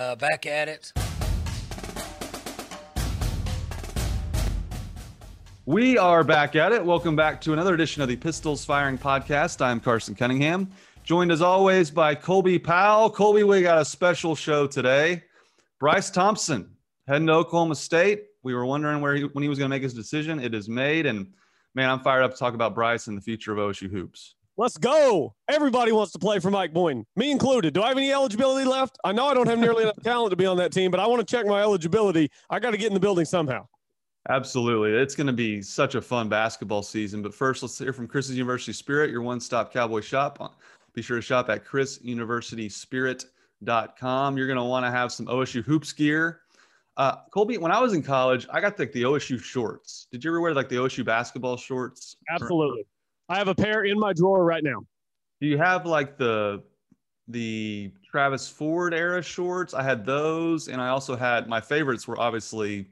Uh, back at it. We are back at it. Welcome back to another edition of the Pistols Firing Podcast. I'm Carson Cunningham, joined as always by Colby Powell. Colby, we got a special show today. Bryce Thompson heading to Oklahoma State. We were wondering where he, when he was going to make his decision. It is made, and man, I'm fired up to talk about Bryce and the future of OSU hoops. Let's go. Everybody wants to play for Mike Boynton, me included. Do I have any eligibility left? I know I don't have nearly enough talent to be on that team, but I want to check my eligibility. I got to get in the building somehow. Absolutely. It's going to be such a fun basketball season. But first, let's hear from Chris's University Spirit, your one stop cowboy shop. Be sure to shop at chrisuniversityspirit.com. You're going to want to have some OSU hoops gear. Uh, Colby, when I was in college, I got like the OSU shorts. Did you ever wear like the OSU basketball shorts? Absolutely. I have a pair in my drawer right now. Do you have like the the Travis Ford era shorts? I had those, and I also had my favorites were obviously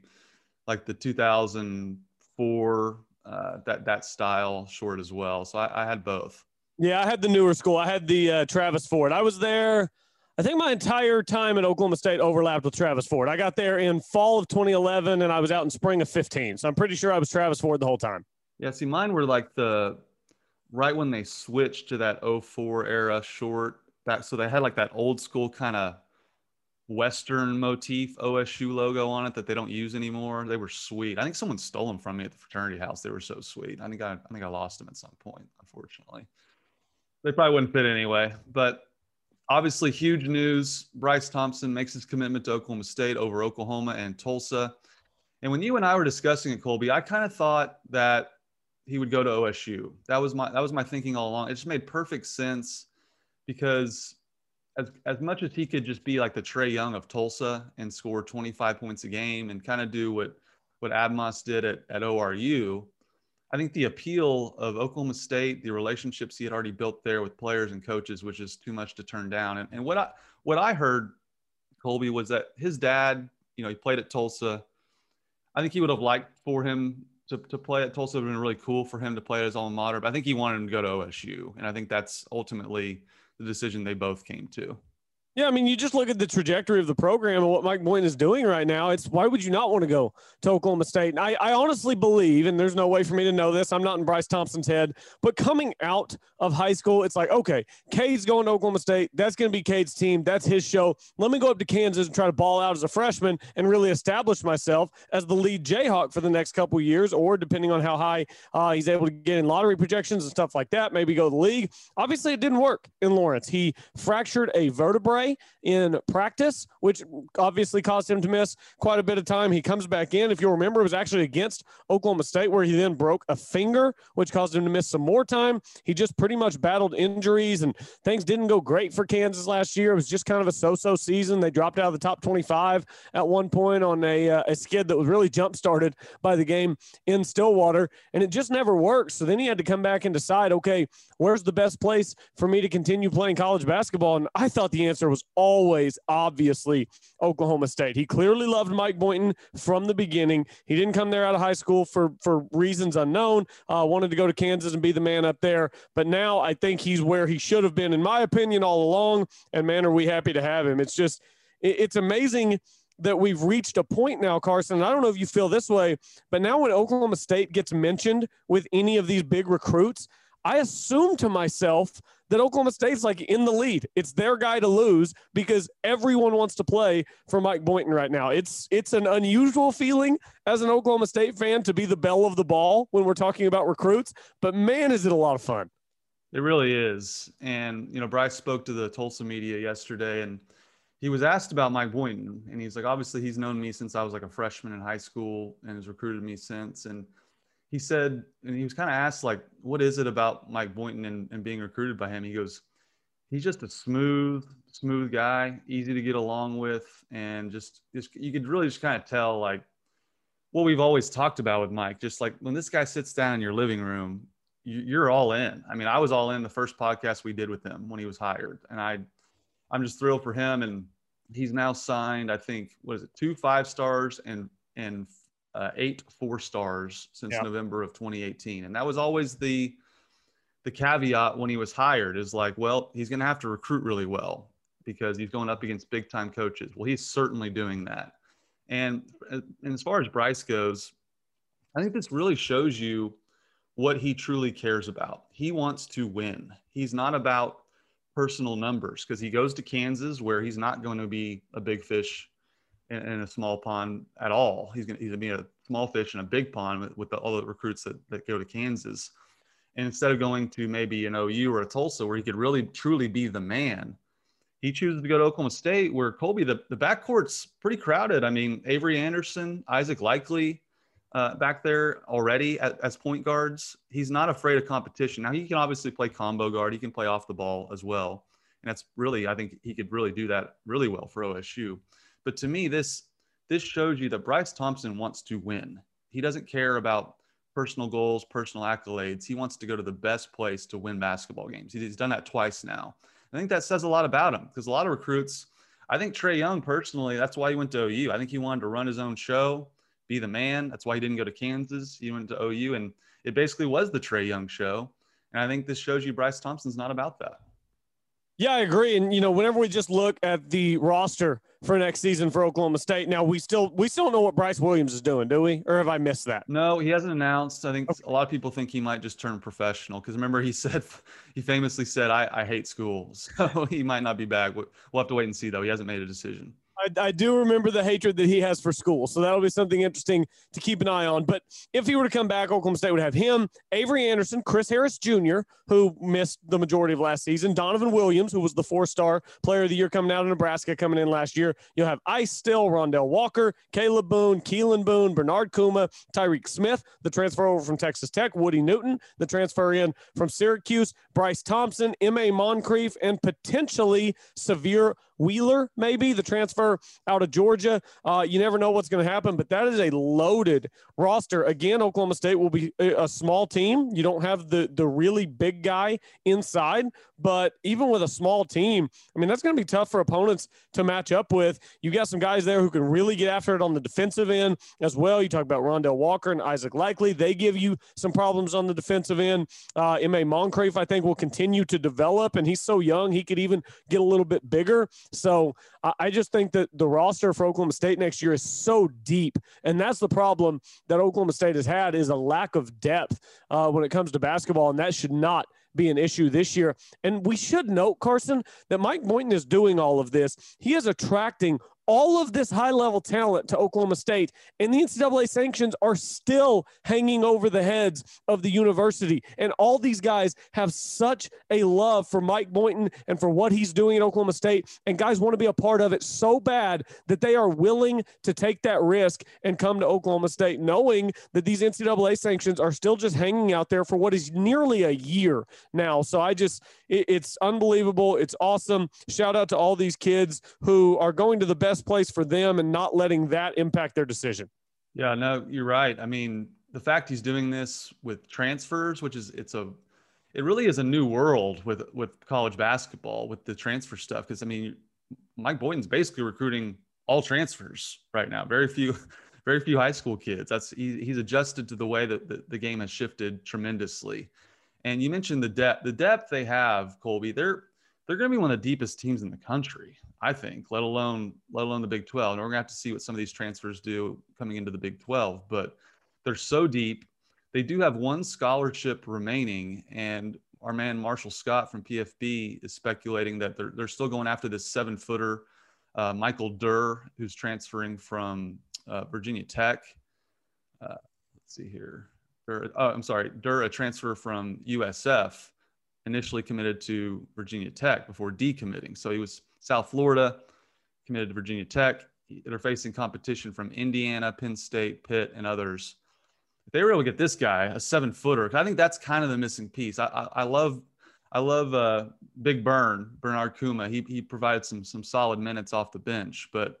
like the 2004 uh, that that style short as well. So I, I, had both. Yeah, I had the newer school. I had the uh, Travis Ford. I was there. I think my entire time at Oklahoma State overlapped with Travis Ford. I got there in fall of 2011, and I was out in spring of 15. So I'm pretty sure I was Travis Ford the whole time. Yeah, see, mine were like the right when they switched to that 04 era short. back so they had like that old school kind of Western motif OSU logo on it that they don't use anymore. They were sweet. I think someone stole them from me at the fraternity house. They were so sweet. I think I, I think I lost them at some point, unfortunately. They probably wouldn't fit anyway. But obviously, huge news. Bryce Thompson makes his commitment to Oklahoma State over Oklahoma and Tulsa. And when you and I were discussing it, Colby, I kind of thought that he would go to OSU. That was my that was my thinking all along. It just made perfect sense because as as much as he could just be like the Trae Young of Tulsa and score 25 points a game and kind of do what what Abmas did at, at ORU, I think the appeal of Oklahoma State, the relationships he had already built there with players and coaches, which is too much to turn down. And, and what I what I heard, Colby, was that his dad, you know, he played at Tulsa. I think he would have liked for him to, to play at Tulsa. Would have been really cool for him to play at his alma mater. But I think he wanted him to go to OSU, and I think that's ultimately the decision they both came to. Yeah, I mean, you just look at the trajectory of the program and what Mike Boynton is doing right now. It's why would you not want to go to Oklahoma State? And I, I honestly believe, and there's no way for me to know this, I'm not in Bryce Thompson's head, but coming out of high school, it's like, okay, Cade's going to Oklahoma State. That's going to be Cade's team. That's his show. Let me go up to Kansas and try to ball out as a freshman and really establish myself as the lead Jayhawk for the next couple years, or depending on how high uh, he's able to get in lottery projections and stuff like that, maybe go to the league. Obviously, it didn't work in Lawrence. He fractured a vertebrae in practice, which obviously caused him to miss quite a bit of time. He comes back in. If you'll remember, it was actually against Oklahoma State where he then broke a finger, which caused him to miss some more time. He just pretty much battled injuries and things didn't go great for Kansas last year. It was just kind of a so-so season. They dropped out of the top 25 at one point on a, uh, a skid that was really jump started by the game in Stillwater, and it just never worked. So then he had to come back and decide, okay, where's the best place for me to continue playing college basketball? And I thought the answer was always obviously Oklahoma State. He clearly loved Mike Boynton from the beginning. He didn't come there out of high school for for reasons unknown. Uh, wanted to go to Kansas and be the man up there, but now I think he's where he should have been, in my opinion, all along. And man, are we happy to have him? It's just it, it's amazing that we've reached a point now, Carson. I don't know if you feel this way, but now when Oklahoma State gets mentioned with any of these big recruits, I assume to myself that Oklahoma State's like in the lead. It's their guy to lose because everyone wants to play for Mike Boynton right now. It's it's an unusual feeling as an Oklahoma State fan to be the belle of the ball when we're talking about recruits, but man, is it a lot of fun. It really is. And you know, Bryce spoke to the Tulsa media yesterday and he was asked about Mike Boynton and he's like obviously he's known me since I was like a freshman in high school and has recruited me since and he said, and he was kind of asked, like, what is it about Mike Boynton and, and being recruited by him? He goes, he's just a smooth, smooth guy, easy to get along with, and just, just you could really just kind of tell, like, what we've always talked about with Mike. Just like when this guy sits down in your living room, you, you're all in. I mean, I was all in the first podcast we did with him when he was hired, and I, I'm just thrilled for him. And he's now signed, I think, what is it, two five stars and and uh, eight four stars since yeah. November of 2018, and that was always the the caveat when he was hired is like, well, he's going to have to recruit really well because he's going up against big time coaches. Well, he's certainly doing that. And, and as far as Bryce goes, I think this really shows you what he truly cares about. He wants to win. He's not about personal numbers because he goes to Kansas where he's not going to be a big fish in, in a small pond at all. He's going to, he's to be a small fish in a big pond with, with the, all the recruits that, that go to Kansas. And instead of going to maybe an OU or a Tulsa where he could really truly be the man, he chooses to go to Oklahoma State where Colby, the, the backcourt's pretty crowded. I mean, Avery Anderson, Isaac Likely uh, back there already as, as point guards. He's not afraid of competition. Now, he can obviously play combo guard, he can play off the ball as well. And that's really, I think he could really do that really well for OSU. But to me, this this shows you that Bryce Thompson wants to win. He doesn't care about personal goals, personal accolades. He wants to go to the best place to win basketball games. He's done that twice now. I think that says a lot about him because a lot of recruits, I think Trae Young personally, that's why he went to OU. I think he wanted to run his own show, be the man. That's why he didn't go to Kansas. He went to OU, and it basically was the Trae Young show. And I think this shows you Bryce Thompson's not about that. Yeah, I agree. And you know, whenever we just look at the roster for next season for Oklahoma State, now we still we still don't know what Bryce Williams is doing, do we? Or have I missed that? No, he hasn't announced. I think okay. a lot of people think he might just turn professional because remember he said he famously said I, I hate school, so he might not be back. We'll have to wait and see though. He hasn't made a decision. I, I, do remember the hatred that he has for school. So that'll be something interesting to keep an eye on. But if he were to come back, Oklahoma State would have him, Avery Anderson, Chris Harris Jr., who missed the majority of last season, Donovan Williams, who was the four star player of the year coming out of Nebraska coming in last year. You'll have Ice Still, Rondel Walker, Kalib Boone, Keylan Boone, Bernard Kouma, Tyreek Smith, the transfer over from Texas Tech, Woody Newton, the transfer in from Syracuse, Bryce Thompson, M.A. Moncrieffe, and potentially Sahvir Wheeler, maybe the transfer out of Georgia. Uh, you never know what's going to happen, but that is a loaded roster. Again, Oklahoma State will be a small team. You don't have the the really big guy inside, but even with a small team, I mean that's going to be tough for opponents to match up with. You got some guys there who can really get after it on the defensive end as well. You talk about Rondel Walker and Isaac Likely; they give you some problems on the defensive end. Uh, Ma Moncrieffe, I think, will continue to develop, and he's so young he could even get a little bit bigger. So I just think that the roster for Oklahoma State next year is so deep, and that's the problem that Oklahoma State has had is a lack of depth uh, when it comes to basketball, and that should not be an issue this year. And we should note, Carson, that Mike Boynton is doing all of this. He is attracting all of this high level talent to Oklahoma State, and the NCAA sanctions are still hanging over the heads of the university. And all these guys have such a love for Mike Boynton and for what he's doing at Oklahoma State. And guys want to be a part of it so bad that they are willing to take that risk and come to Oklahoma State, knowing that these NCAA sanctions are still just hanging out there for what is nearly a year now. So I just, it, it's unbelievable. It's awesome. Shout out to all these kids who are going to the best best place for them and not letting that impact their decision. Yeah, no, you're right. I mean, the fact he's doing this with transfers, which is it's a it really is a new world with with college basketball with the transfer stuff because I mean, Mike Boynton's basically recruiting all transfers right now. Very few very few high school kids. That's he, he's adjusted to the way that the, the game has shifted tremendously. And you mentioned the depth. The depth they have, Colby, they're they're going to be one of the deepest teams in the country, I think, let alone let alone the Big 12. And we're going to have to see what some of these transfers do coming into the Big 12, but they're so deep. They do have one scholarship remaining and our man Marshall Scott from PFB is speculating that they're, they're still going after this seven footer, uh, Michael Durr, who's transferring from uh, Virginia Tech. Uh, let's see here. Oh, I'm sorry, Durr, a transfer from USF initially committed to Virginia Tech before decommitting. So he was South Florida, committed to Virginia Tech. They're facing competition from Indiana, Penn State, Pitt, and others. If they were able to get this guy, a seven footer, I think that's kind of the missing piece. I, I, I love, I love uh, Big Burn, Bernard Kouma. He, he provided some some solid minutes off the bench, but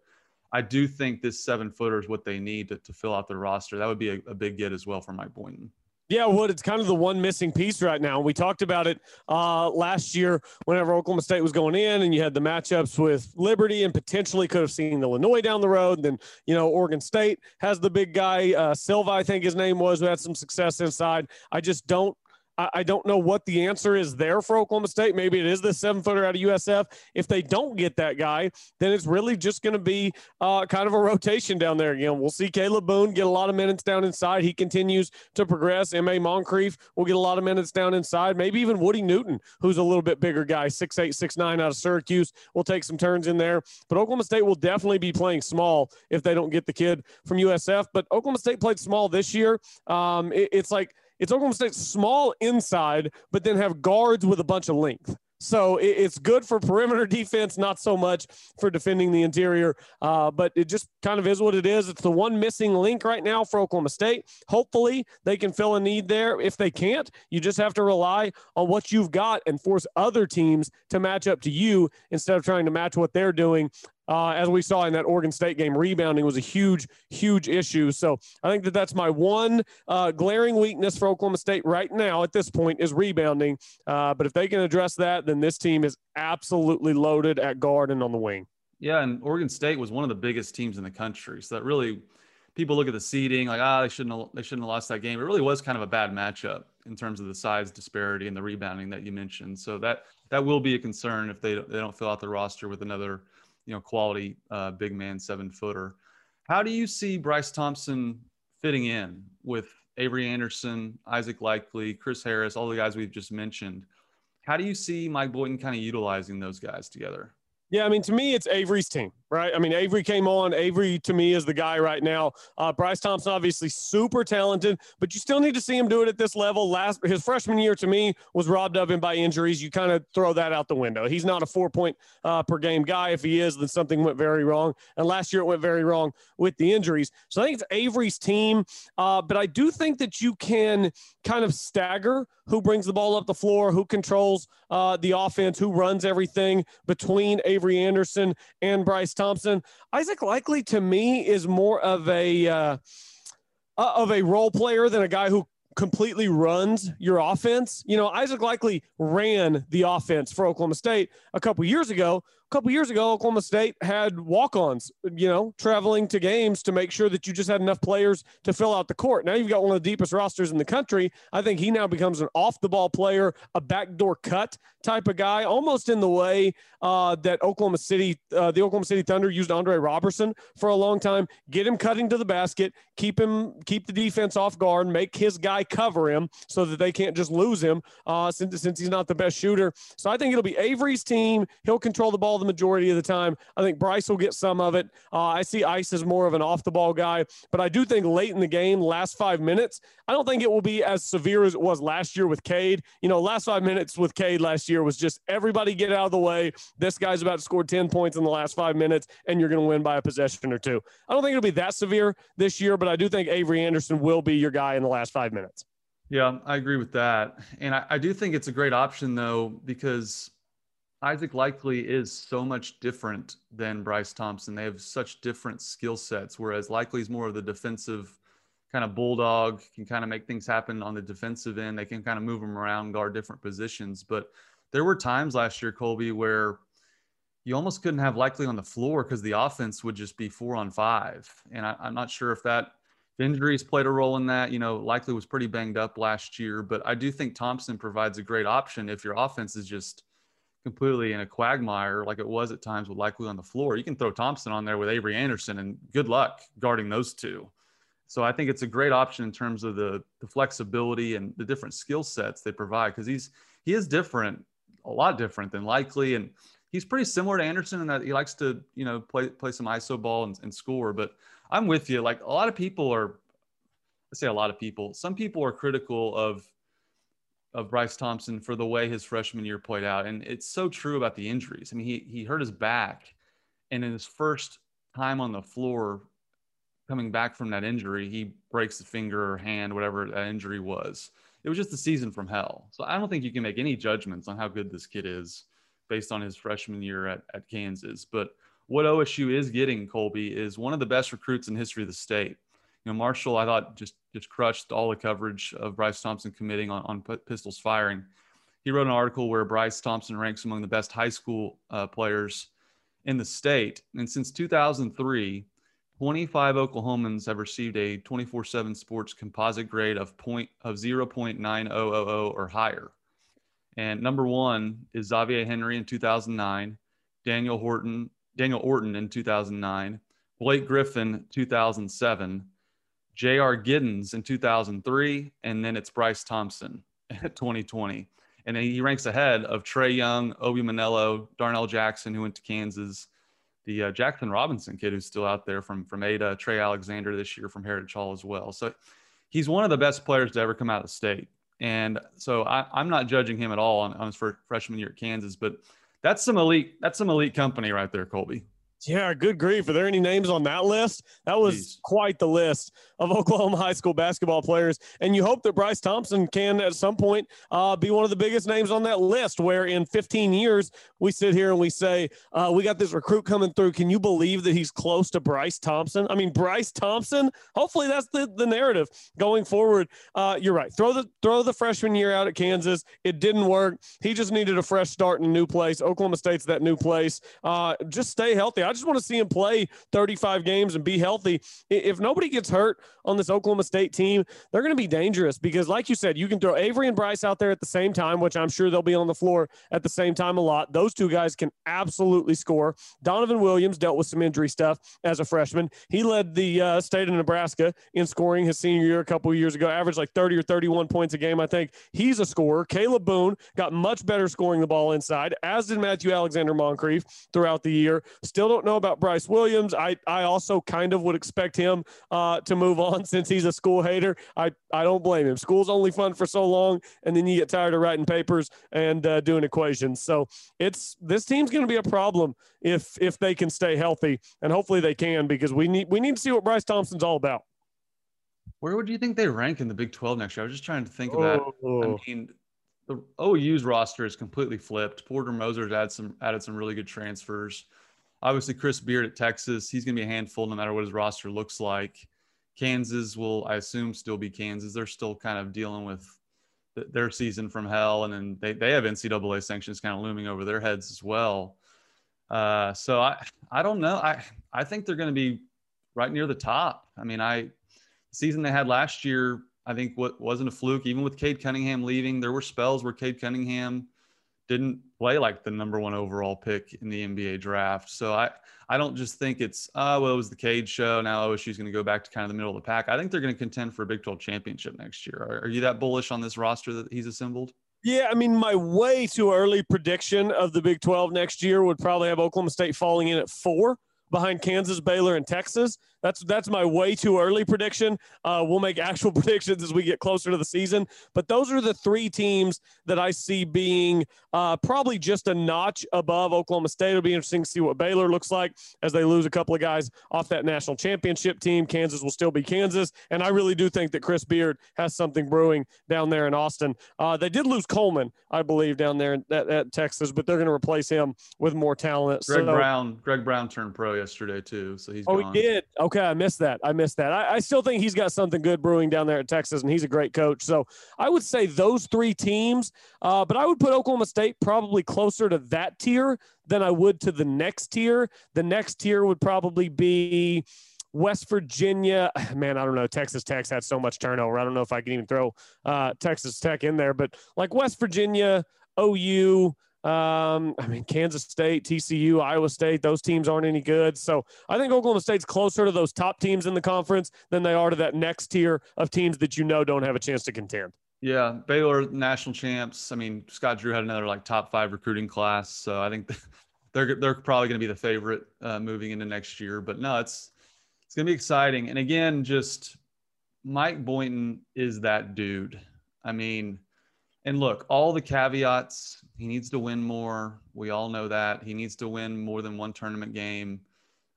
I do think this seven footer is what they need to, to fill out their roster. That would be a, a big get as well for Mike Boynton. Yeah, Wood, it's kind of the one missing piece right now. We talked about it uh, last year whenever Oklahoma State was going in, and you had the matchups with Liberty and potentially could have seen Illinois down the road. Then, you know, Oregon State has the big guy, uh, Silva, I think his name was, who had some success inside. I just don't I, I don't know what the answer is there for Oklahoma State. Maybe it is the seven footer out of USF. If they don't get that guy, then it's really just going to be uh, kind of a rotation down there. Know, we'll see Kalib Boone get a lot of minutes down inside. He continues to progress. M.A. Moncrieffe will get a lot of minutes down inside. Maybe even Woody Newton, who's a little bit bigger guy, six eight, six nine out of Syracuse, will take some turns in there. But Oklahoma State will definitely be playing small if they don't get the kid from USF. But Oklahoma State played small this year. Um, it, it's like it's Oklahoma State small inside, but then have guards with a bunch of length. So it's good for perimeter defense, not so much for defending the interior. Uh, but it just kind of is what it is. It's the one missing link right now for Oklahoma State. Hopefully, they can fill a need there. If they can't, you just have to rely on what you've got and force other teams to match up to you instead of trying to match what they're doing uh, as we saw in that Oregon State game, rebounding was a huge, huge issue. So I think that that's my one uh, glaring weakness for Oklahoma State right now at this point is rebounding. Uh, but if they can address that, then this team is absolutely loaded at guard and on the wing. Yeah, and Oregon State was one of the biggest teams in the country. So that really, people look at the seeding like, ah, they shouldn't have, they shouldn't have lost that game. It really was kind of a bad matchup in terms of the size disparity and the rebounding that you mentioned. So that that will be a concern if they they don't fill out the roster with another you know, quality uh, big man seven footer. How do you see Bryce Thompson fitting in with Avery Anderson, Isaac Likely, Chris Harris, all the guys we've just mentioned? How do you see Mike Boynton kind of utilizing those guys together? Yeah, I mean, to me, it's Avery's team, right? I mean, Avery came on. Avery, to me, is the guy right now. Uh, Bryce Thompson, obviously, super talented, but you still need to see him do it at this level. Last his freshman year, to me, was robbed of him by injuries. You kind of throw that out the window. He's not a four point uh, per game guy. If he is, then something went very wrong. And last year, it went very wrong with the injuries. So I think it's Avery's team, uh, but I do think that you can kind of stagger who brings the ball up the floor, who controls uh, the offense, who runs everything between Avery Anderson and Bryce Thompson. Isaac Likely to me is more of a uh, uh, of a role player than a guy who completely runs your offense. You know, Isaac Likely ran the offense for Oklahoma State a couple years ago, a couple years ago, Oklahoma State had walk-ons, you know, traveling to games to make sure that you just had enough players to fill out the court. Now you've got one of the deepest rosters in the country. I think he now becomes an off-the-ball player, a backdoor cut type of guy, almost in the way uh, that Oklahoma City, uh, the Oklahoma City Thunder used Andre Roberson for a long time. Get him cutting to the basket, keep him, keep the defense off guard, make his guy cover him so that they can't just lose him uh, since since he's not the best shooter. So I think it'll be Avery's team. He'll control the ball the majority of the time. I think Bryce will get some of it. Uh, I see Ice as more of an off the ball guy, but I do think late in the game, last five minutes, I don't think it will be as severe as it was last year with Cade. You know, last five minutes with Cade last year was just everybody get out of the way. This guy's about to score 10 points in the last five minutes, and you're going to win by a possession or two. I don't think it'll be that severe this year, but I do think Avery Anderson will be your guy in the last five minutes. Yeah, I agree with that. And I, I do think it's a great option, though, because Isaac Likely is so much different than Bryce Thompson. They have such different skill sets, whereas Likely is more of the defensive kind of bulldog, can kind of make things happen on the defensive end. They can kind of move them around, guard different positions. But there were times last year, Colby, where you almost couldn't have Likely on the floor because the offense would just be four on five. And I, am not sure if that if injuries played a role in that. You know, Likely was pretty banged up last year, but I do think Thompson provides a great option if your offense is just completely in a quagmire like it was at times with Likely on the floor. You can throw Thompson on there with Avery Anderson and good luck guarding those two. So I think it's a great option in terms of the, the flexibility and the different skill sets they provide because he's he is different, a lot different than Likely. And he's pretty similar to Anderson in that he likes to, you know, play play some ISO ball and, and score. But I'm with you. Like a lot of people are I say a lot of people, some people are critical of of Bryce Thompson for the way his freshman year played out. And it's so true about the injuries. I mean, he, he hurt his back, and in his first time on the floor, coming back from that injury, he breaks the finger or hand, whatever that injury was. It was just a season from hell. So I don't think you can make any judgments on how good this kid is based on his freshman year at, at Kansas. But what OSU is getting, Colby, is one of the best recruits in history of the state you know, Marshall, I thought just just crushed all the coverage of Bryce Thompson committing on, on pistols firing. He wrote an article where Bryce Thompson ranks among the best high school uh, players in the state. And since 2003, 25 Oklahomans have received a 24/7 Sports composite grade of point of 0.9000 or higher. And number one is Xavier Henry in 2009, Daniel Horton, Daniel Orton in 2009, Blake Griffin 2007, J.R. Giddens in 2003, and then it's Bryce Thompson at 2020. And he ranks ahead of Trae Young, Obi Manello, Darnell Jackson, who went to Kansas, the uh, Jaxon Robinson kid who's still out there from from Ada, Trey Alexander this year from Heritage Hall as well. So he's one of the best players to ever come out of the state. And so I, am not judging him at all on, on his freshman year at Kansas, but that's some elite that's some elite company right there, Colby. Yeah, good grief. Are there any names on that list? That was Jeez. quite the list of Oklahoma high school basketball players. And you hope that Bryce Thompson can, at some point, uh, be one of the biggest names on that list. Where in 15 years, we sit here and we say, uh, we got this recruit coming through. Can you believe that he's close to Bryce Thompson? I mean, Bryce Thompson. Hopefully, that's the, the narrative going forward. Uh, you're right. Throw the throw the freshman year out at Kansas. It didn't work. He just needed a fresh start in a new place. Oklahoma State's that new place. Uh, just stay healthy. I just want to see him play 35 games and be healthy. If nobody gets hurt on this Oklahoma State team, they're going to be dangerous because, like you said, you can throw Avery and Bryce out there at the same time, which I'm sure they'll be on the floor at the same time a lot. Those two guys can absolutely score. Donovan Williams dealt with some injury stuff as a freshman. He led the uh, state of Nebraska in scoring his senior year a couple years ago, averaged like 30 or 31 points a game, I think. He's a scorer. Kalib Boone got much better scoring the ball inside, as did Matthew Alexander Moncrieffe throughout the year. Still don't know about Bryce Williams. I, I also kind of would expect him uh, to move on since he's a school hater. I, I don't blame him. School's only fun for so long, and then you get tired of writing papers and uh, doing equations. So it's this team's going to be a problem if if they can stay healthy, and hopefully they can because we need we need to see what Bryce Thompson's all about. Where would you think they rank in the Big 12 next year? I was just trying to think of that. I oh. mean, the OU's roster is completely flipped. Porter Moser's added some added some really good transfers. Obviously, Chris Beard at Texas, he's going to be a handful no matter what his roster looks like. Kansas will, I assume, still be Kansas. They're still kind of dealing with their season from hell, and then they, they have NCAA sanctions kind of looming over their heads as well. Uh, so I I don't know. I I think they're going to be right near the top. I mean, I the season they had last year, I think what wasn't a fluke. Even with Cade Cunningham leaving, there were spells where Cade Cunningham didn't play like the number one overall pick in the NBA draft. So I, I don't just think it's, oh, well, it was the Cade show. Now OSU's going to go back to kind of the middle of the pack. I think they're going to contend for a Big 12 championship next year. Are, are you that bullish on this roster that he's assembled? Yeah, I mean, my way too early prediction of the Big 12 next year would probably have Oklahoma State falling in at four behind Kansas, Baylor, and Texas. That's that's my way too early prediction. Uh, we'll make actual predictions as we get closer to the season. But those are the three teams that I see being uh, probably just a notch above Oklahoma State. It'll be interesting to see what Baylor looks like as they lose a couple of guys off that national championship team. Kansas will still be Kansas, and I really do think that Chris Beard has something brewing down there in Austin. Uh, they did lose Coleman, I believe, down there at, at Texas, but they're going to replace him with more talent. Greg so, Brown, Greg Brown turned pro yesterday too, so he's. Oh, gone. he did. Okay, I missed that. I missed that. I, I, still think he's got something good brewing down there at Texas, and he's a great coach. So I would say those three teams, uh, but I would put Oklahoma State probably closer to that tier than I would to the next tier. The next tier would probably be. West Virginia, man, I don't know. Texas Tech's had so much turnover. I don't know if I can even throw uh, Texas Tech in there, but like West Virginia, OU, um, I mean, Kansas State, TCU, Iowa State, those teams aren't any good. So I think Oklahoma State's closer to those top teams in the conference than they are to that next tier of teams that you know don't have a chance to contend. Yeah, Baylor national champs. I mean, Scott Drew had another like top five recruiting class, so I think they're they're probably going to be the favorite uh, moving into next year. But no, it's it's going to be exciting. And again, just Mike Boynton is that dude. I mean, and look, all the caveats, he needs to win more. We all know that. He needs to win more than one tournament game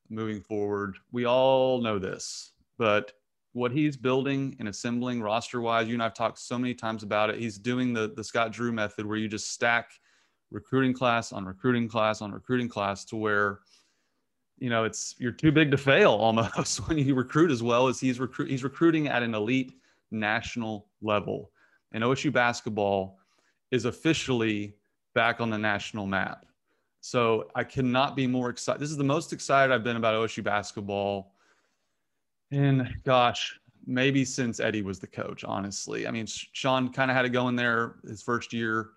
moving forward. We all know this. But what he's building and assembling roster wise, you and I've talked so many times about it. He's doing the, the Scott Drew method where you just stack recruiting class on recruiting class on recruiting class to where you know it's you're too big to fail almost when you recruit as well as he's recruit he's recruiting at an elite national level and OSU basketball is officially back on the national map. So I cannot be more excited. This is the most excited I've been about OSU basketball And gosh, maybe since Eddie was the coach, honestly. I mean, Sean kind of had to go in there his first year,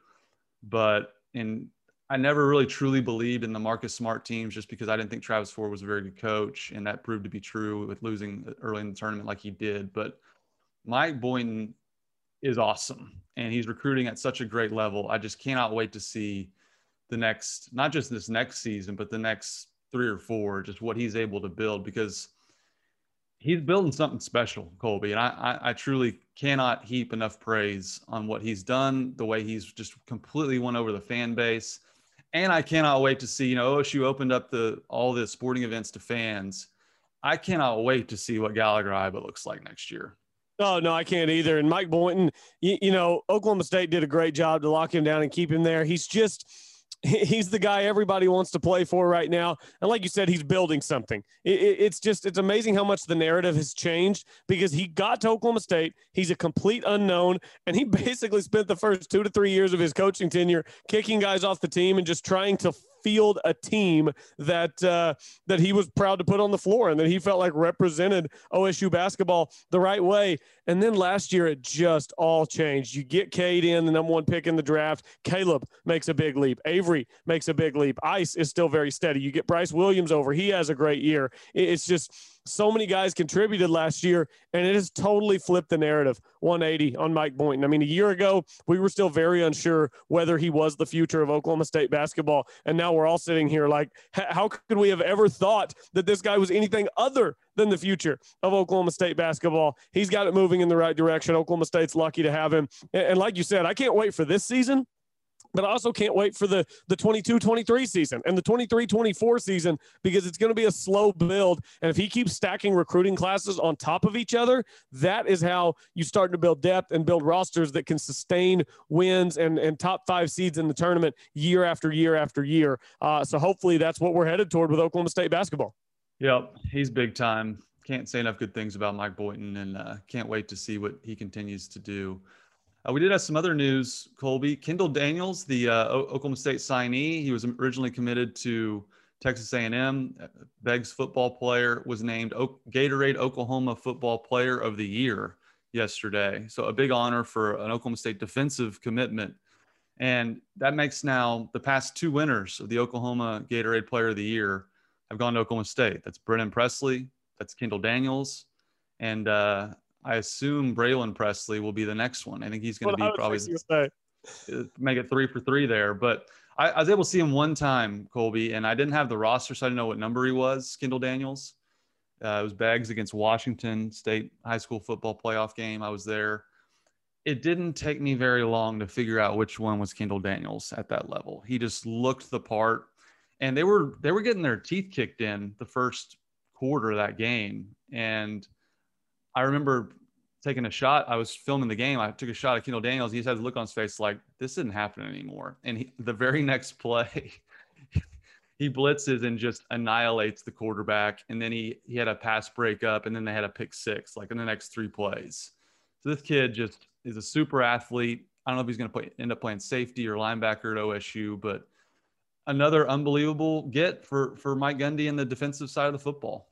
but in I never really truly believed in the Marcus Smart teams just because I didn't think Travis Ford was a very good coach, and that proved to be true with losing early in the tournament like he did. But Mike Boynton is awesome, and he's recruiting at such a great level. I just cannot wait to see the next, not just this next season, but the next three or four, just what he's able to build because he's building something special, Colby. And I, I, I, truly cannot heap enough praise on what he's done, the way he's just completely won over the fan base. And I cannot wait to see, you know, OSU opened up the all the sporting events to fans. I cannot wait to see what Gallagher Iba looks like next year. Oh no, I can't either. And Mike Boynton, you, you know, Oklahoma State did a great job to lock him down and keep him there. He's just he's the guy everybody wants to play for right now. And like you said, he's building something. It, it, it's just, it's amazing how much the narrative has changed because he got to Oklahoma State. He's a complete unknown. And he basically spent the first two to three years of his coaching tenure kicking guys off the team and just trying to field a team that uh, that he was proud to put on the floor and that he felt like represented OSU basketball the right way. And then last year it just all changed. You get Cade in the number one pick in the draft. Kalib makes a big leap. Avery makes a big leap. Ice is still very steady. You get Bryce Williams over. He has a great year. It's just so many guys contributed last year, and it has totally flipped the narrative 180 on Mike Boynton. I mean, a year ago, we were still very unsure whether he was the future of Oklahoma State basketball. And now we're all sitting here like, how could we have ever thought that this guy was anything other than the future of Oklahoma State basketball? He's got it moving in the right direction. Oklahoma State's lucky to have him. And like you said, I can't wait for this season but I also can't wait for the the 22-23 season and the 23-24 season because it's going to be a slow build and if he keeps stacking recruiting classes on top of each other that is how you start to build depth and build rosters that can sustain wins and and top 5 seeds in the tournament year after year after year uh, so hopefully that's what we're headed toward with Oklahoma State basketball yep he's big time can't say enough good things about Mike Boynton and uh, can't wait to see what he continues to do uh, we did have some other news, Colby. Kendall Daniels, the uh, Oklahoma State signee, he was originally committed to Texas A&M. Uh, Beggs football player was named o- Gatorade Oklahoma Football Player of the Year yesterday. So a big honor for an Oklahoma State defensive commitment. And that makes now the past two winners of the Oklahoma Gatorade Player of the Year have gone to Oklahoma State. That's Brennan Presley, that's Kendall Daniels, and uh, I assume Braylon Presley will be the next one. I think he's going to be probably make it three for three there. But I, I, was able to see him one time, Colby, and I didn't have the roster, so I didn't know what number he was. Kendall Daniels. Uh, it was Beggs against Washington State high school football playoff game. I was there. It didn't take me very long to figure out which one was Kendall Daniels at that level. He just looked the part, and they were they were getting their teeth kicked in the first quarter of that game, and I remember taking a shot. I was filming the game. I took a shot at Kendall Daniels. He just had a look on his face like this isn't happening anymore. And he, the very next play, he blitzes and just annihilates the quarterback. And then he he had a pass break up, and then they had a pick six like in the next three plays. So this kid just is a super athlete. I don't know if he's going to end up playing safety or linebacker at OSU, but another unbelievable get for for Mike Gundy and the defensive side of the football.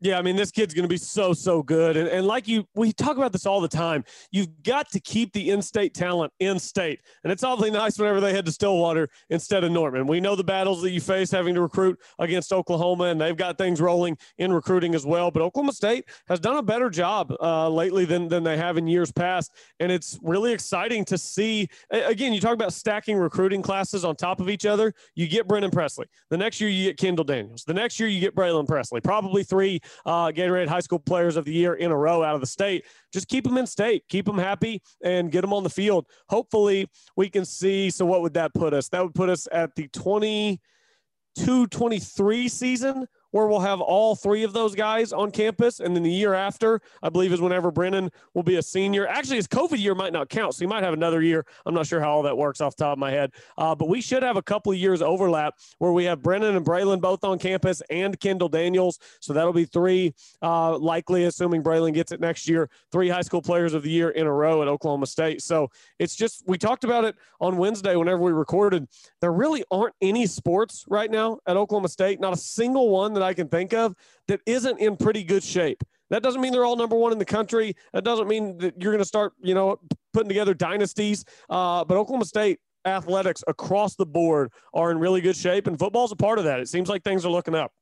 Yeah, I mean, this kid's going to be so, so good. And, and like you, we talk about this all the time. You've got to keep the in state talent in state. And it's awfully nice whenever they head to Stillwater instead of Norman. We know the battles that you face having to recruit against Oklahoma, and they've got things rolling in recruiting as well. But Oklahoma State has done a better job uh, lately than, than they have in years past. And it's really exciting to see. Again, you talk about stacking recruiting classes on top of each other. You get Brennan Presley. The next year, you get Kendall Daniels. The next year, you get Braylon Presley. Probably three uh, Gatorade High School Players of the Year in a row out of the state. Just keep them in state, keep them happy, and get them on the field. Hopefully, we can see. So, what would that put us? That would put us at the 22 23 season where we'll have all three of those guys on campus. And then the year after, I believe, is whenever Brennan will be a senior. Actually, his COVID year might not count. So he might have another year. I'm not sure how all that works off the top of my head. Uh, but we should have a couple of years overlap where we have Brennan and Braylon both on campus and Kendall Daniels. So that'll be three, uh, likely, assuming Braylon gets it next year, three high school players of the year in a row at Oklahoma State. So it's just, we talked about it on Wednesday whenever we recorded. There really aren't any sports right now at Oklahoma State, not a single one that I can think of that isn't in pretty good shape. That doesn't mean they're all number one in the country. That doesn't mean that you're going to start, you know, putting together dynasties. Uh, but Oklahoma State athletics across the board are in really good shape, and football's a part of that. It seems like things are looking up.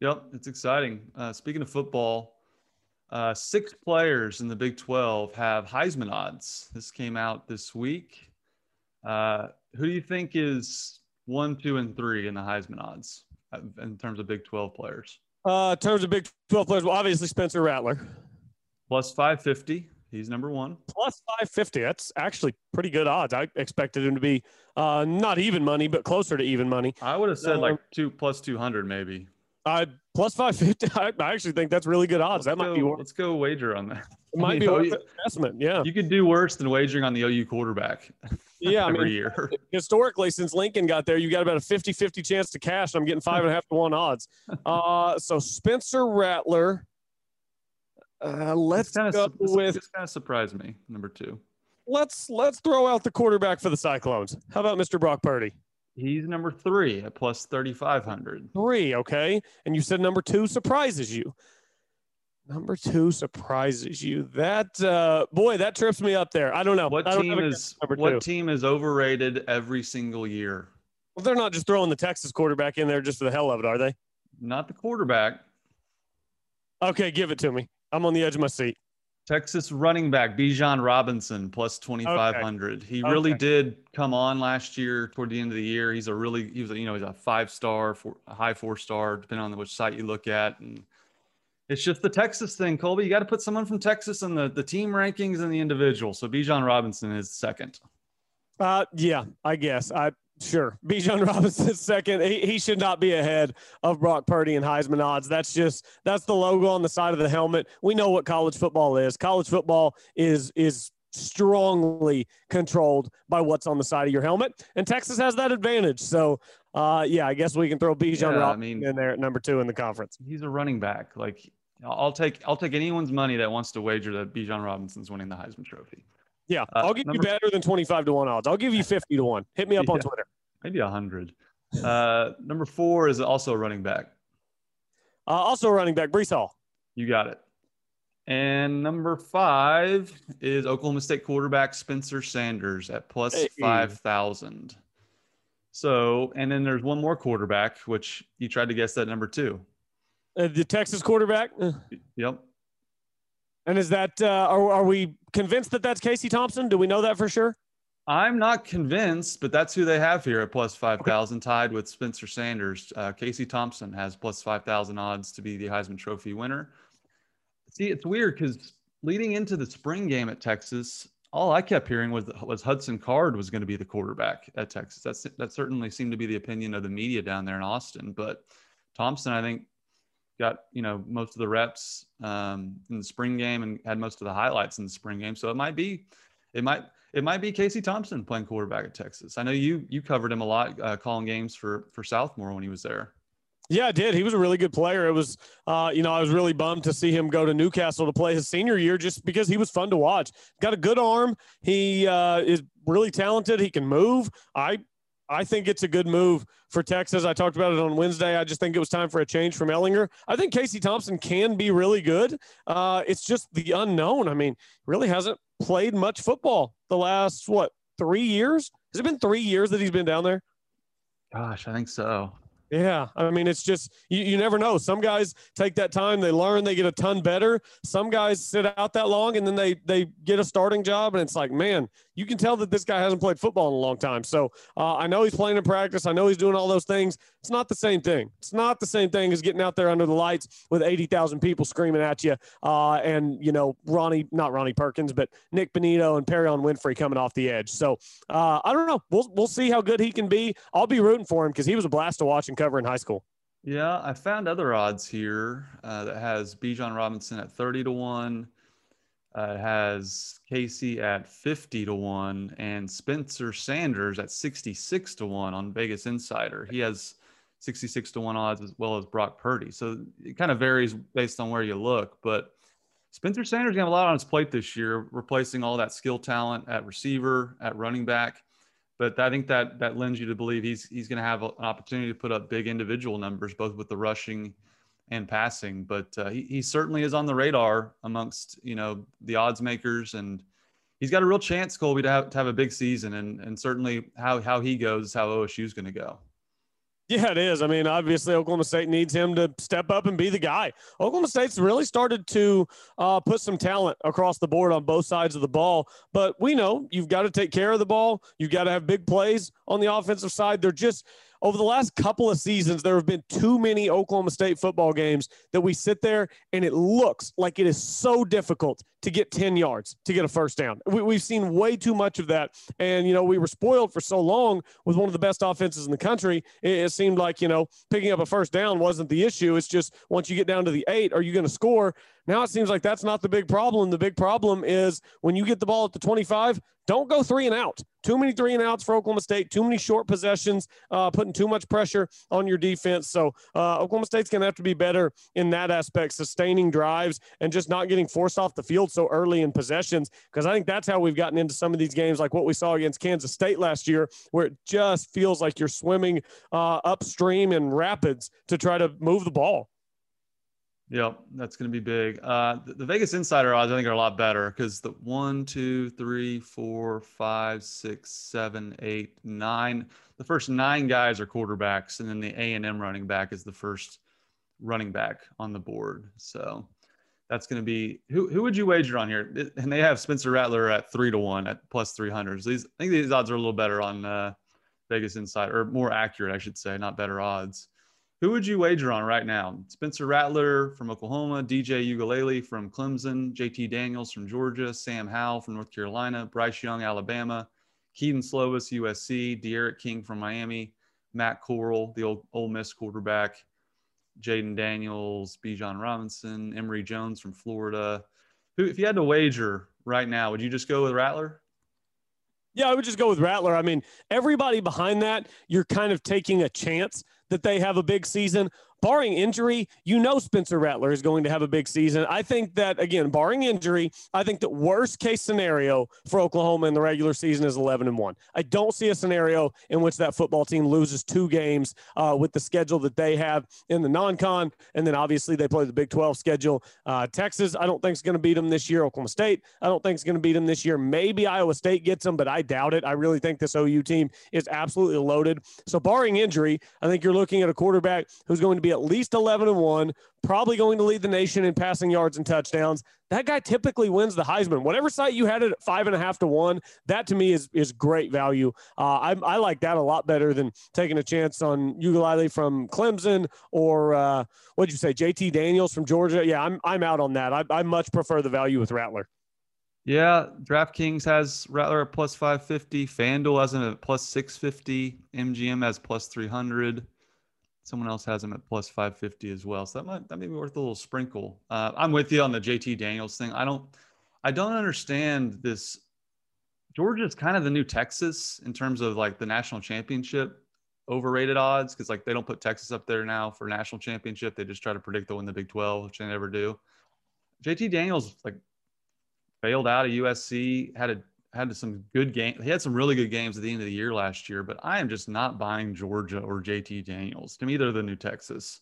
Yep, it's exciting. Uh, speaking of football, uh, six players in the Big 12 have Heisman odds. This came out this week. Uh, who do you think is one, two, and three in the Heisman odds in terms of Big 12 players? Uh, in terms of Big 12 players, well, obviously Spencer Rattler. Plus 550. He's number one. Plus 550. That's actually pretty good odds. I expected him to be uh, not even money, but closer to even money. I would have said like two plus 200 maybe. Uh, plus 550. I, I actually think that's really good odds. Let's that go, might be worth Let's go wager on that. It might be worth investment. Yeah. You could do worse than wagering on the OU quarterback. Yeah. every I mean, year. historically, since Lincoln got there, you got about a 50 50 chance to cash. I'm getting five and a half to one odds. Uh, so Spencer Rattler. Uh, let's kind go of with this kind of surprised me. Number two. let's let's throw out the quarterback for the Cyclones. How about Mr. Brock Purdy? He's number three at plus 3,500. Three, okay. And you said number two surprises you. Number two surprises you. That uh, boy, that trips me up there. I don't know. What I don't team is what team is overrated every single year? Well, they're not just throwing the Texas quarterback in there just for the hell of it, are they? Not the quarterback. Okay, give it to me. I'm on the edge of my seat. Texas running back Bijan Robinson plus 2,500. He really did come on last year toward the end of the year. He's a really, he was, a, you know, he's a five star, four, a high four star, depending on which site you look at. And it's just the Texas thing, Colby. You got to put someone from Texas in the, the team rankings and the individual. So Bijan Robinson is second. Uh, yeah, I guess. I sure. Bijan Robinson's second. He, he should not be ahead of Brock Purdy and Heisman odds. That's just that's the logo on the side of the helmet. We know what college football is. College football is is strongly controlled by what's on the side of your helmet, and Texas has that advantage. So, uh, yeah, I guess we can throw Bijan Yeah, I Robinson mean- in there at number two in the conference. He's a running back. Like I'll take, I'll take anyone's money that wants to wager that Bijan Robinson's winning the Heisman Trophy. Yeah, Uh, I'll give you better than twenty-five to one odds. I'll give you fifty to one. Hit me up on Twitter. Maybe a hundred. Uh, number four is also a running back. Uh, also, a running back Breece Hall. You got it. And number five is Oklahoma State quarterback Spencer Sanders at plus Hey. 5,000. So, and then there's one more quarterback, which you tried to guess that number two. Uh, the Texas quarterback. Yep. And is that uh, are, are we convinced that that's Casey Thompson? Do we know that for sure? I'm not convinced, but that's who they have here at plus 5,000, tied with Spencer Sanders. Uh, Casey Thompson has plus 5,000 odds to be the Heisman Trophy winner. See, it's weird because leading into the spring game at Texas, all I kept hearing was, was Hudson Card was going to be the quarterback at Texas. That's, that certainly seemed to be the opinion of the media down there in Austin. But Thompson, I think, got you know most of the reps um, in the spring game and had most of the highlights in the spring game. So it might be, it might it might be Casey Thompson playing quarterback at Texas. I know you you covered him a lot, uh, calling games for for Southmoore when he was there. Yeah, I did. He was a really good player. It was, uh, you know, I was really bummed to see him go to Newcastle to play his senior year just because he was fun to watch. Got a good arm. He uh, is really talented. He can move. I I think it's a good move for Texas. I talked about it on Wednesday. I just think it was time for a change from Ehlinger. I think Casey Thompson can be really good. Uh, it's just the unknown. I mean, really hasn't played much football the last what three years? Has it been three years that he's been down there? Gosh, I think so. Yeah, I mean, it's just you, you never know. Some guys take that time, they learn, they get a ton better. Some guys sit out that long and then they they get a starting job, and it's like, man, you can tell that this guy hasn't played football in a long time. So uh, I know he's playing in practice. I know he's doing all those things. It's not the same thing. It's not the same thing as getting out there under the lights with eighty thousand people screaming at you, uh, and you know Ronnie, not Ronnie Perkins, but Nik Bonitto and Perrion Winfrey coming off the edge. So uh, I don't know. We'll we'll see how good he can be. I'll be rooting for him because he was a blast to watch and cover in high school. Yeah, I found other odds here uh, that has Bijan Robinson at 30 to 1. Uh, has Casey at 50 to 1 and Spencer Sanders at 66 to 1 on Vegas Insider. He has 66 to 1 odds as well as Brock Purdy. So it kind of varies based on where you look. But Spencer Sanders to have a lot on his plate this year, replacing all that skill talent at receiver, at running back. But I think that that lends you to believe he's he's going to have an opportunity to put up big individual numbers, both with the rushing and passing. But uh, he, he certainly is on the radar amongst you know the odds makers, and he's got a real chance, Colby, to have to have a big season. And and certainly how how he goes how OSU is going to go. Yeah, it is. I mean, obviously, Oklahoma State needs him to step up and be the guy. Oklahoma State's really started to uh, put some talent across the board on both sides of the ball. But we know you've got to take care of the ball. You've got to have big plays on the offensive side. They're just over the last couple of seasons, there have been too many Oklahoma State football games that we sit there and it looks like it is so difficult to get 10 yards to get a first down. We, have seen way too much of that. And, you know, we were spoiled for so long with one of the best offenses in the country. It, it seemed like, you know, picking up a first down wasn't the issue. It's just once you get down to the eight, are you going to score? Now it seems like that's not the big problem. The big problem is when you get the ball at the 25, don't go three and out. Too many three and outs for Oklahoma State. Too many short possessions, uh, putting too much pressure on your defense. So uh, Oklahoma State's going to have to be better in that aspect, sustaining drives and just not getting forced off the field so early in possessions. Because I think that's how we've gotten into some of these games, like what we saw against Kansas State last year, where it just feels like you're swimming uh, upstream in rapids to try to move the ball. Yep, that's going to be big. Uh, the, the, Vegas Insider odds, I think, are a lot better because the one, two, three, four, five, six, seven, eight, nine. The first nine guys are quarterbacks, and then the A and M running back is the first running back on the board. So that's going to be who? Who would you wager on here? And they have Spencer Rattler at three to one at plus three hundred. So these, I think these odds are a little better on uh, Vegas Insider, or more accurate, I should say, not better odds. Who would you wager on right now? Spencer Rattler from Oklahoma, DJ Uiagalelei from Clemson, JT Daniels from Georgia, Sam Howell from North Carolina, Bryce Young, Alabama, Kedon Slovis, USC, D'Eriq King from Miami, Matt Corral, the old Ole Miss quarterback, Jayden Daniels, Bijan Robinson, Emory Jones from Florida. Who, if you had to wager right now, would you just go with Rattler? Yeah, I would just go with Rattler. I mean, everybody behind that, you're kind of taking a chance that they have a big season barring injury, you know Spencer Rattler is going to have a big season. I think that again, barring injury, I think the worst case scenario for Oklahoma in the regular season is 11 and one. I don't see a scenario in which that football team loses two games uh, with the schedule that they have in the non-con, and then obviously they play the Big 12 schedule. Uh, Texas, I don't think is going to beat them this year. Oklahoma State, I don't think is going to beat them this year. Maybe Iowa State gets them, but I doubt it. I really think this OU team is absolutely loaded. So barring injury, I think you're looking at a quarterback who's going to be at least 11 and 1, probably going to lead the nation in passing yards and touchdowns. That guy typically wins the Heisman. Whatever site you had it at five and a half to one, that to me is is great value. Uh, I, I like that a lot better than taking a chance on Uiagalelei from Clemson or uh, what'd you say, JT Daniels from Georgia. Yeah, I'm I'm out on that. I, I much prefer the value with Rattler. Yeah, DraftKings has Rattler at plus 550. FanDuel has him at plus 650. MGM has plus 300. Someone else has him at plus 550 as well. So that might that may be worth a little sprinkle. Uh, I'm with you on the JT Daniels thing. I don't I don't understand this. Georgia's kind of the new Texas in terms of like the national championship overrated odds because like they don't put Texas up there now for national championship. They just try to predict they'll win the Big 12, which they never do. JT Daniels like failed out of USC, had a had some good game. He had some really good games at the end of the year last year, but I am just not buying Georgia or JT Daniels. To me, they're the new Texas.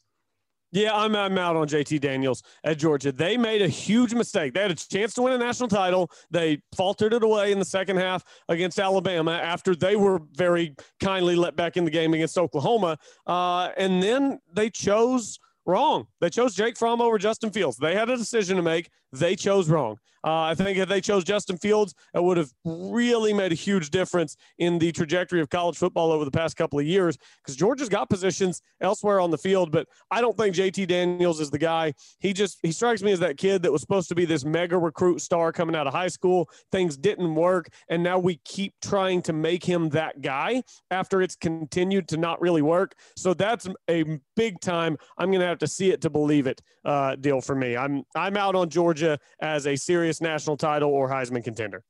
Yeah, I'm, I'm out on JT Daniels at Georgia. They made a huge mistake. They had a chance to win a national title. They faltered it away in the second half against Alabama after they were very kindly let back in the game against Oklahoma. Uh, and then they chose wrong. They chose Jake Fromm over Justin Fields. They had a decision to make. They chose wrong. Uh, I think if they chose Justin Fields, it would have really made a huge difference in the trajectory of college football over the past couple of years because Georgia's got positions elsewhere on the field, but I don't think JT Daniels is the guy. He just he strikes me as that kid that was supposed to be this mega recruit star coming out of high school. Things didn't work, and now we keep trying to make him that guy after it's continued to not really work. So that's a big time. I'm going to have to see it to believe it uh, deal for me. I'm I'm out on Georgia as a serious national title or Heisman contender.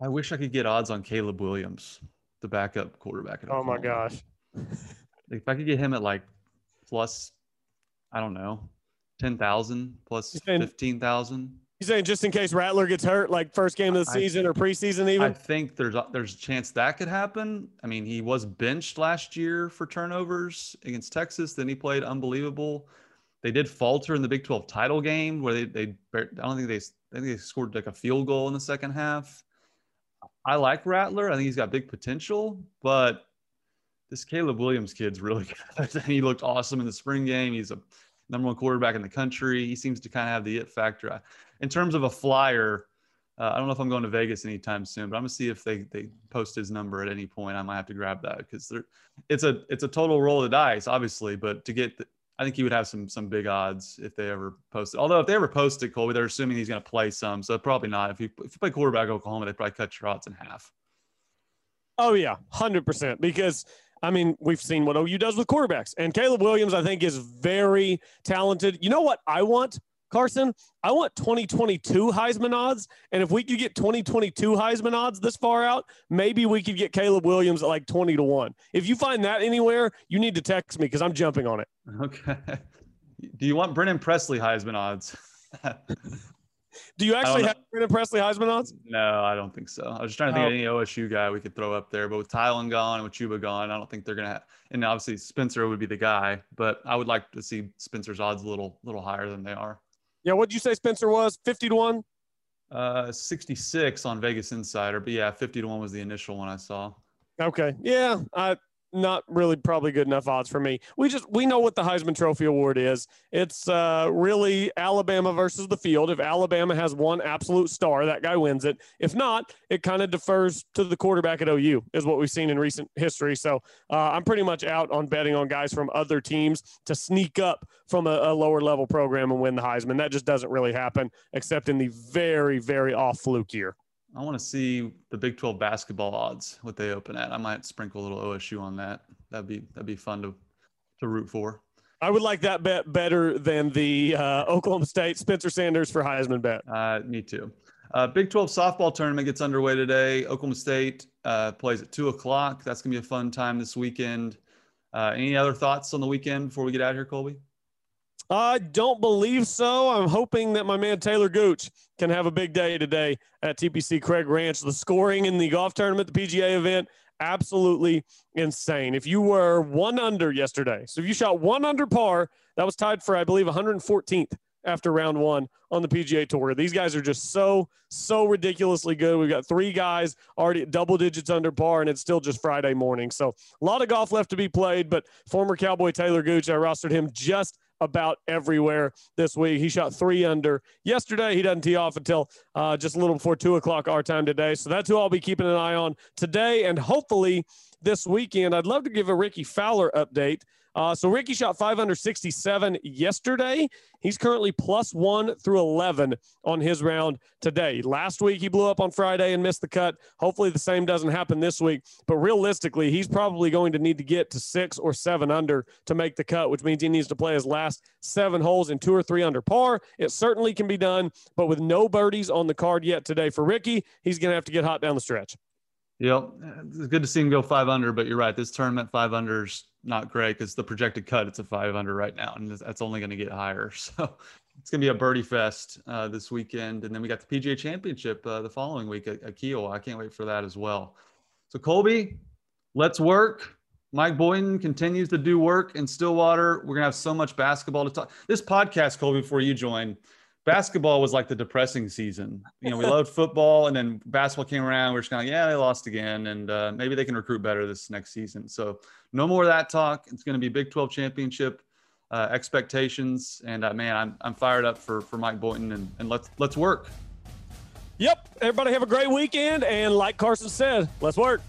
I wish I could get odds on Caleb Williams, the backup quarterback. oh my gosh! if I could get him at like plus, I don't know, ten thousand plus fifteen thousand. You saying just in case Rattler gets hurt, like first game of the season I, or preseason, even? I think there's a, there's a chance that could happen. I mean, he was benched last year for turnovers against Texas. Then he played unbelievable. They did falter in the Big 12 title game where they they I don't think they I think they scored like a field goal in the second half. I like Rattler. I think he's got big potential, but this Caleb Williams kid's really good. he looked awesome in the spring game. He's a number one quarterback in the country. He seems to kind of have the it factor. In terms of a flyer, uh, I don't know if I'm going to Vegas anytime soon, but I'm gonna see if they they post his number at any point. I might have to grab that because it's a it's a total roll of the dice, obviously. But to get, I think he would have some some big odds if they ever posted. Although if they ever posted Colby, they're assuming he's gonna play some, so probably not. If you if you play quarterback Oklahoma, they probably cut your odds in half. Oh yeah, hundred percent. Because I mean, we've seen what OU does with quarterbacks, and Caleb Williams, I think, is very talented. You know what I want, Carson? I want 2022 Heisman odds, and if we could get 2022 Heisman odds this far out, maybe we could get Caleb Williams at like 20 to one. If you find that anywhere, you need to text me because I'm jumping on it. Okay. Do you want Brennan Presley Heisman odds? Do you actually have Brennan Presley Heisman odds? No, I don't think so. I was just trying to think oh. of any oh. OSU guy we could throw up there, but with Tylan gone and with Chuba gone, I don't think they're gonna. Have, and obviously Spencer would be the guy, but I would like to see Spencer's odds a little little higher than they are. Yeah, what did you say Spencer was? Fifty to one. Uh, sixty six on Vegas Insider, but yeah, fifty to one was the initial one I saw. Okay, yeah, I not really probably good enough odds for me. We just we know what the Heisman Trophy Award is. It's uh, really Alabama versus the field. If Alabama has one absolute star, that guy wins it. If not, it kind of defers to the quarterback at OU, is what we've seen in recent history. So uh, I'm pretty much out on betting on guys from other teams to sneak up from a, a lower level program and win the Heisman. That just doesn't really happen, except in the very very off fluke year. I want to see the Big 12 basketball odds, what they open at. I might sprinkle a little OSU on that. That'd be that'd be fun to to root for. I would like that bet better than the uh, Oklahoma State Spencer Sanders for Heisman bet. Uh, me too. Uh, Big 12 softball tournament gets underway today. Oklahoma State uh, plays at two o'clock. That's gonna be a fun time this weekend. Uh, any other thoughts on the weekend before we get out here, Colby? I don't believe so. I'm hoping that my man Taylor Gooch can have a big day today at TPC Craig Ranch. The scoring in the golf tournament, the PGA event, absolutely insane. If you were one under yesterday, so if you shot one under par, that was tied for, I believe, 114th after round one on the PGA Tour. These guys are just so, so ridiculously good. We've got three guys already double digits under par, and it's still just Friday morning. So a lot of golf left to be played, but former Cowboy Taylor Gooch, I rostered him just about everywhere this week. He shot three under yesterday. He doesn't tee off until uh, just a little before two o'clock our time today. So that's who I'll be keeping an eye on today and hopefully this weekend. I'd love to give a Rickie Fowler update. Uh, so Rickie shot 567 yesterday. He's currently plus one through 11 on his round today. Last week, he blew up on Friday and missed the cut. Hopefully, the same doesn't happen this week. But realistically, he's probably going to need to get to six or seven under to make the cut, which means he needs to play his last seven holes in two or three under par. It certainly can be done, but with no birdies on the card yet today for Rickie, he's going to have to get hot down the stretch. Yep. It's good to see him go five under, but you're right. This tournament, five under's not great because the projected cut, it's a five under right now, and that's only going to get higher. So it's going to be a birdie fest uh, this weekend. And then we got the PGA Championship uh, the following week at, at. I can't wait for that as well. So, Colby, let's work. Mike Boynton continues to do work in Stillwater. We're going to have so much basketball to talk. This podcast, Colby, before you join, basketball was like the depressing season. You know, we loved football, and then basketball came around. We are just kind of yeah, they lost again, and uh, maybe they can recruit better this next season. So no more of that talk. It's going to be Big 12 championship uh, expectations, and uh, man, I'm I'm fired up for for Mike Boynton, and, and let's let's work. Yep. Everybody have a great weekend, and like Carson said, let's work.